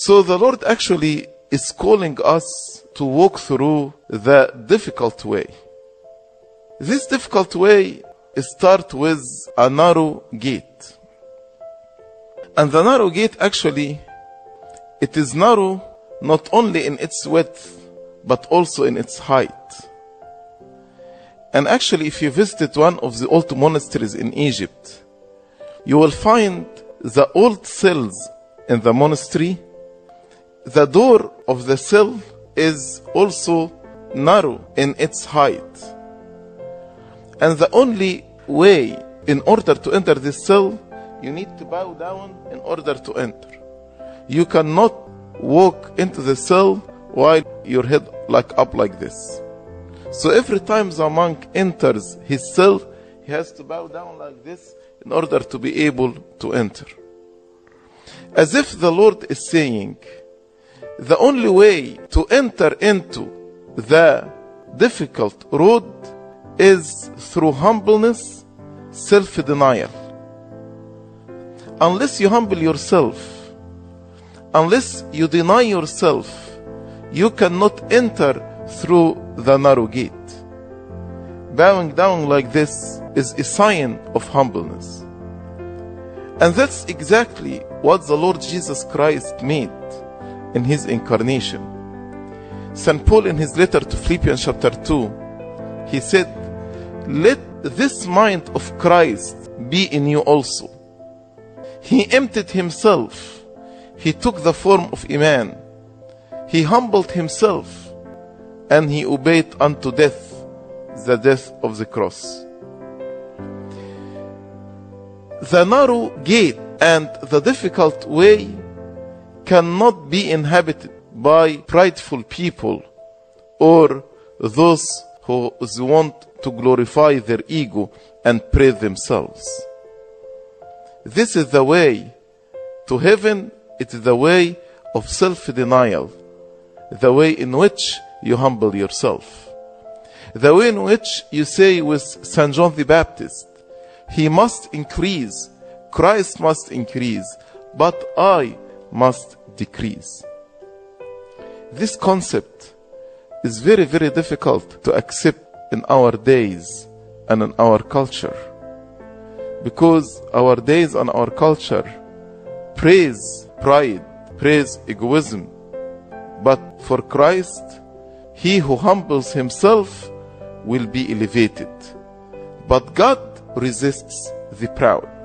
So the Lord actually is calling us to walk through the difficult way. This difficult way starts with a narrow gate. And the narrow gate actually, it is narrow not only in its width, but also in its height. And actually, if you visited one of the old monasteries in Egypt, you will find the old cells in the monastery. The door of the cell is also narrow in its height. And the only way in order to enter this cell, you need to bow down in order to enter. You cannot walk into the cell while your head like up like this. So every time the monk enters his cell, he has to bow down like this in order to be able to enter. As if the Lord is saying, the only way to enter into the difficult road is through humbleness, self denial. Unless you humble yourself, unless you deny yourself, you cannot enter through the narrow gate. Bowing down like this is a sign of humbleness. And that's exactly what the Lord Jesus Christ made in his incarnation. St. Paul, in his letter to Philippians chapter 2, he said, Let this mind of Christ be in you also. He emptied himself, he took the form of a man, he humbled himself, and he obeyed unto death, the death of the cross. The narrow gate and the difficult way cannot be inhabited by prideful people or those who want to glorify their ego and praise themselves. This is the way to heaven, it is the way of self denial, the way in which you humble yourself, the way in which you say with St. John the Baptist, He must increase, Christ must increase, but I must decrease. This concept is very, very difficult to accept in our days and in our culture. Because our days and our culture praise pride, praise egoism. But for Christ, he who humbles himself will be elevated. But God resists the proud.